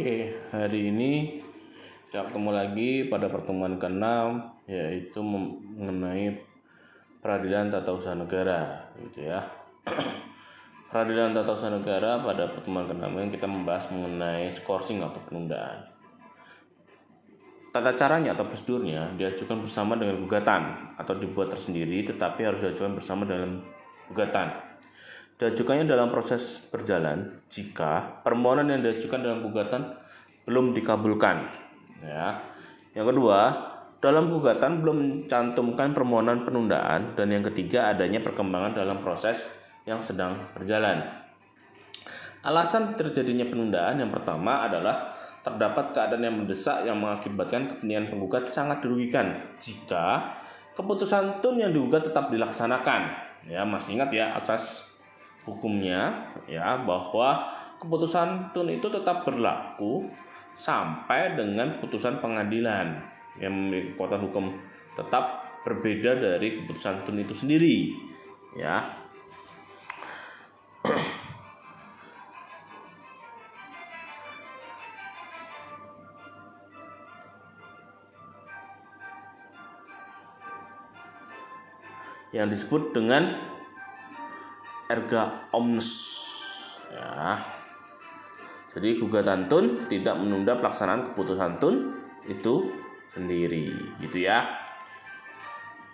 Oke, hari ini kita ketemu lagi pada pertemuan ke-6 yaitu mengenai peradilan tata usaha negara gitu ya. peradilan tata usaha negara pada pertemuan ke-6 ini kita membahas mengenai skorsing atau penundaan. Tata caranya atau prosedurnya diajukan bersama dengan gugatan atau dibuat tersendiri tetapi harus diajukan bersama dalam gugatan diajukannya dalam proses berjalan jika permohonan yang diajukan dalam gugatan belum dikabulkan. Ya. Yang kedua, dalam gugatan belum mencantumkan permohonan penundaan dan yang ketiga adanya perkembangan dalam proses yang sedang berjalan. Alasan terjadinya penundaan yang pertama adalah terdapat keadaan yang mendesak yang mengakibatkan kepentingan penggugat sangat dirugikan jika keputusan tun yang digugat tetap dilaksanakan. Ya, masih ingat ya asas hukumnya ya bahwa keputusan tun itu tetap berlaku sampai dengan putusan pengadilan yang memiliki kekuatan hukum tetap berbeda dari keputusan tun itu sendiri ya. Yang disebut dengan erga omnes. Ya. Jadi gugatan tun tidak menunda pelaksanaan keputusan tun itu sendiri. Gitu ya.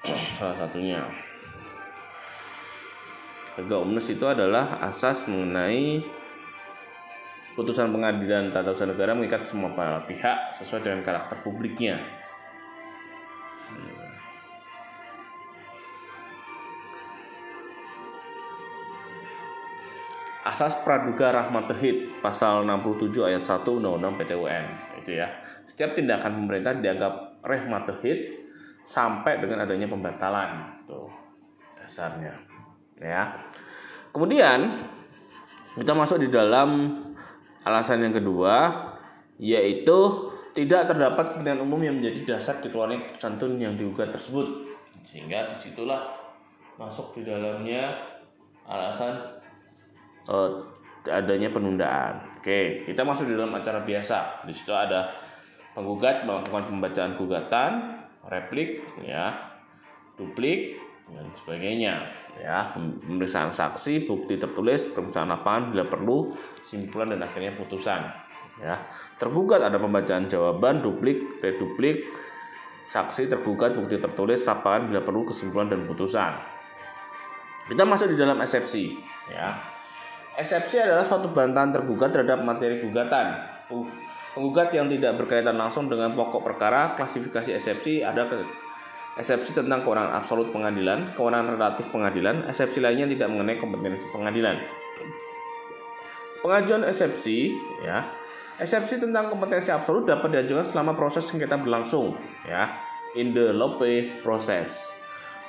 Salah satunya. Erga omnes itu adalah asas mengenai putusan pengadilan tata usaha negara mengikat semua pihak sesuai dengan karakter publiknya asas praduga rahmat tauhid pasal 67 ayat 1 Undang-Undang PTUN itu ya. Setiap tindakan pemerintah dianggap rahmat sampai dengan adanya pembatalan tuh dasarnya ya. Kemudian kita masuk di dalam alasan yang kedua yaitu tidak terdapat kepentingan umum yang menjadi dasar dikeluarnya santun yang digugat tersebut sehingga di situlah masuk di dalamnya alasan uh, adanya penundaan. Oke, kita masuk di dalam acara biasa. Di situ ada penggugat melakukan pembacaan gugatan, replik, ya, duplik, dan sebagainya. Ya, pemeriksaan saksi, bukti tertulis, pemeriksaan lapangan bila perlu, simpulan dan akhirnya putusan. Ya, tergugat ada pembacaan jawaban, duplik, reduplik, saksi tergugat, bukti tertulis, lapangan bila perlu, kesimpulan dan putusan. Kita masuk di dalam eksepsi, ya Eksepsi adalah suatu bantahan tergugat terhadap materi gugatan. Penggugat yang tidak berkaitan langsung dengan pokok perkara, klasifikasi eksepsi ada eksepsi tentang kewenangan absolut pengadilan, kewenangan relatif pengadilan, eksepsi lainnya tidak mengenai kompetensi pengadilan. Pengajuan eksepsi, ya, eksepsi tentang kompetensi absolut dapat diajukan selama proses sengketa berlangsung, ya, in the lope process.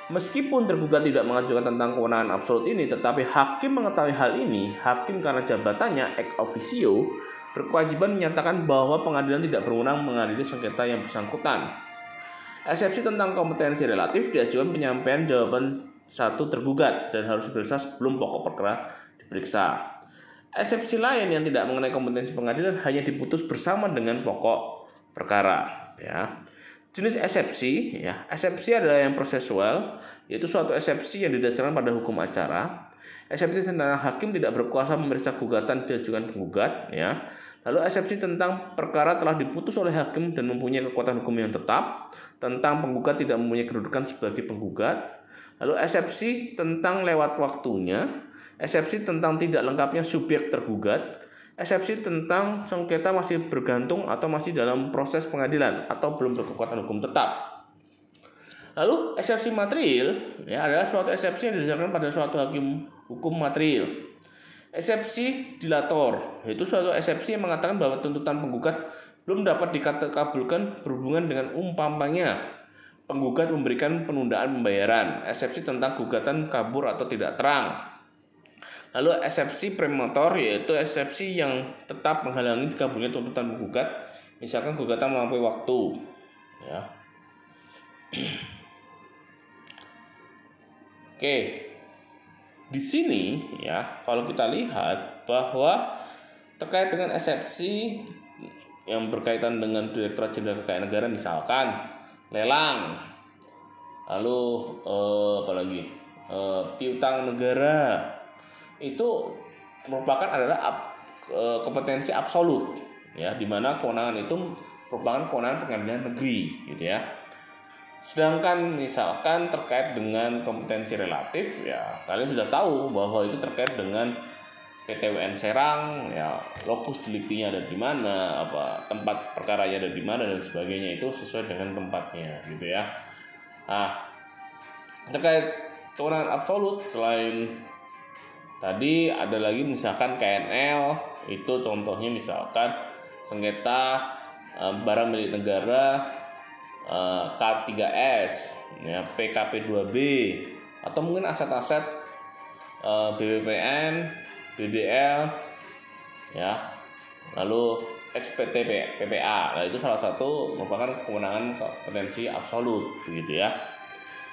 Meskipun tergugat tidak mengajukan tentang kewenangan absolut ini, tetapi hakim mengetahui hal ini, hakim karena jabatannya ex officio berkewajiban menyatakan bahwa pengadilan tidak berwenang mengadili sengketa yang bersangkutan. Eksepsi tentang kompetensi relatif diajukan penyampaian jawaban satu tergugat dan harus diperiksa sebelum pokok perkara diperiksa. Eksepsi lain yang tidak mengenai kompetensi pengadilan hanya diputus bersama dengan pokok perkara. Ya. Jenis eksepsi, ya, eksepsi adalah yang prosesual, yaitu suatu eksepsi yang didasarkan pada hukum acara. Eksepsi tentang hakim tidak berkuasa memeriksa gugatan diajukan penggugat, ya. Lalu eksepsi tentang perkara telah diputus oleh hakim dan mempunyai kekuatan hukum yang tetap, tentang penggugat tidak mempunyai kedudukan sebagai penggugat. Lalu eksepsi tentang lewat waktunya, eksepsi tentang tidak lengkapnya subjek tergugat, eksepsi tentang sengketa masih bergantung atau masih dalam proses pengadilan atau belum berkekuatan hukum tetap. Lalu eksepsi material ya adalah suatu eksepsi yang didasarkan pada suatu hakim hukum material. Eksepsi dilator yaitu suatu eksepsi yang mengatakan bahwa tuntutan penggugat belum dapat dikabulkan berhubungan dengan umpamanya penggugat memberikan penundaan pembayaran. Eksepsi tentang gugatan kabur atau tidak terang Lalu eksepsi premator yaitu eksepsi yang tetap menghalangi dikabulnya tuntutan penggugat, misalkan gugatan melampaui waktu. Ya. Oke. Di sini ya, kalau kita lihat bahwa terkait dengan eksepsi yang berkaitan dengan Direktorat Jenderal Kekayaan Negara misalkan lelang lalu eh, apa lagi eh, piutang negara itu merupakan adalah ab, eh, kompetensi absolut ya di mana kewenangan itu merupakan kewenangan pengadilan negeri gitu ya. Sedangkan misalkan terkait dengan kompetensi relatif ya kalian sudah tahu bahwa itu terkait dengan PTWN Serang ya lokus deliktinya ada di mana apa tempat perkaranya ada di mana dan sebagainya itu sesuai dengan tempatnya gitu ya. Ah terkait kewenangan absolut selain tadi ada lagi misalkan KNL itu contohnya misalkan sengketa uh, barang milik negara uh, K3S ya PKP 2B atau mungkin aset-aset uh, BPPN BDL ya. Lalu XPT PPA nah itu salah satu merupakan kewenangan kompetensi absolut begitu ya.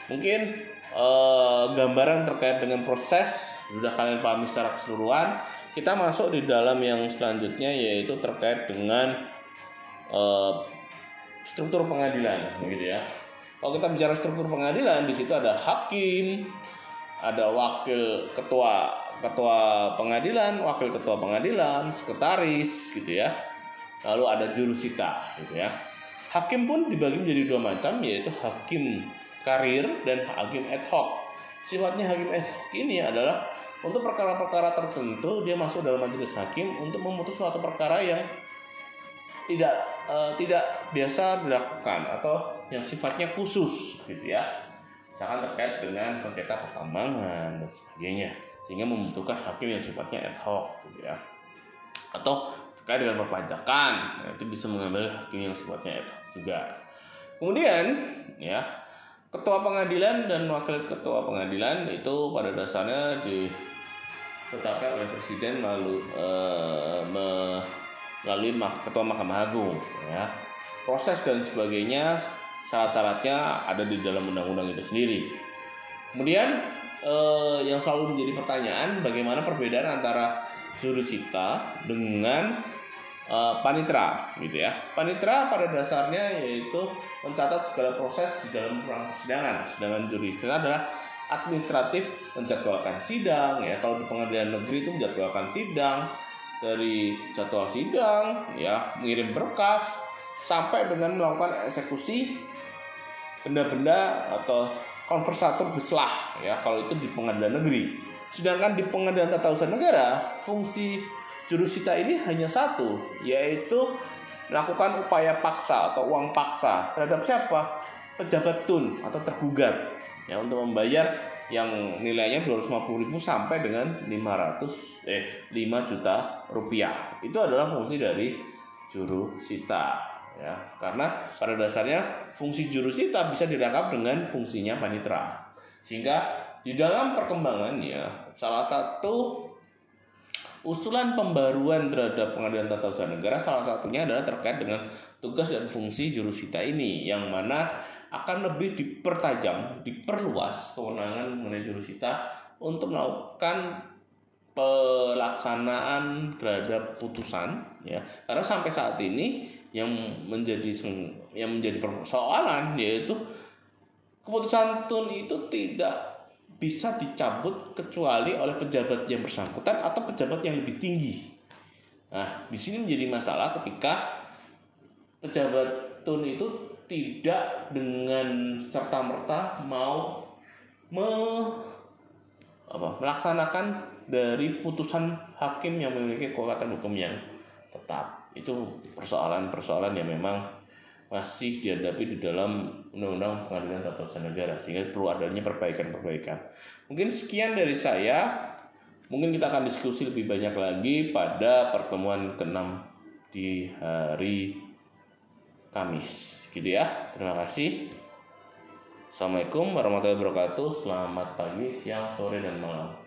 Mungkin eh, gambaran terkait dengan proses sudah kalian pahami secara keseluruhan kita masuk di dalam yang selanjutnya yaitu terkait dengan eh, struktur pengadilan begitu ya kalau kita bicara struktur pengadilan di situ ada hakim ada wakil ketua ketua pengadilan, wakil ketua pengadilan, sekretaris gitu ya. Lalu ada jurusita gitu ya. Hakim pun dibagi menjadi dua macam yaitu hakim karir dan hakim ad hoc. Sifatnya hakim hoc ini adalah untuk perkara-perkara tertentu dia masuk dalam majelis hakim untuk memutus suatu perkara yang tidak uh, tidak biasa dilakukan atau yang sifatnya khusus gitu ya. Misalkan terkait dengan sengketa pertambangan dan sebagainya sehingga membutuhkan hakim yang sifatnya ad hoc gitu ya atau terkait dengan perpajakan nah, itu bisa mengambil hakim yang sifatnya ad hoc juga kemudian ya ketua pengadilan dan wakil ketua pengadilan itu pada dasarnya ditetapkan oleh presiden melalui eh, melalui ketua mahkamah agung ya. Proses dan sebagainya syarat-syaratnya ada di dalam undang-undang itu sendiri. Kemudian eh, yang selalu menjadi pertanyaan bagaimana perbedaan antara jurusita dengan eh, panitra gitu ya. Panitra pada dasarnya yaitu mencatat segala proses di dalam ruang persidangan, sedangkan jurusita adalah administratif menjadwalkan sidang ya. Kalau di pengadilan negeri itu menjadwalkan sidang dari jadwal sidang ya, mengirim berkas sampai dengan melakukan eksekusi benda-benda atau konversator bislah ya kalau itu di pengadilan negeri. Sedangkan di pengadilan tata usaha negara, fungsi jurusita ini hanya satu, yaitu melakukan upaya paksa atau uang paksa terhadap siapa? Pejabat tun atau tergugat ya untuk membayar yang nilainya 250.000 sampai dengan 500 eh 5 juta rupiah. Itu adalah fungsi dari jurusita ya karena pada dasarnya fungsi jurusita bisa dirangkap dengan fungsinya panitra sehingga di dalam perkembangannya salah satu usulan pembaruan terhadap pengadilan tata usaha negara salah satunya adalah terkait dengan tugas dan fungsi jurusita ini yang mana akan lebih dipertajam diperluas kewenangan mengenai jurusita untuk melakukan pelaksanaan terhadap putusan ya. Karena sampai saat ini yang menjadi yang menjadi persoalan yaitu keputusan tun itu tidak bisa dicabut kecuali oleh pejabat yang bersangkutan atau pejabat yang lebih tinggi. Nah, di sini menjadi masalah ketika pejabat tun itu tidak dengan serta merta mau me, apa, melaksanakan dari putusan hakim yang memiliki kekuatan hukum yang tetap itu persoalan-persoalan yang memang masih dihadapi di dalam undang-undang pengadilan tata usaha negara sehingga perlu adanya perbaikan-perbaikan. Mungkin sekian dari saya. Mungkin kita akan diskusi lebih banyak lagi pada pertemuan ke-6 di hari Kamis. Gitu ya. Terima kasih. Assalamualaikum warahmatullahi wabarakatuh. Selamat pagi, siang, sore, dan malam.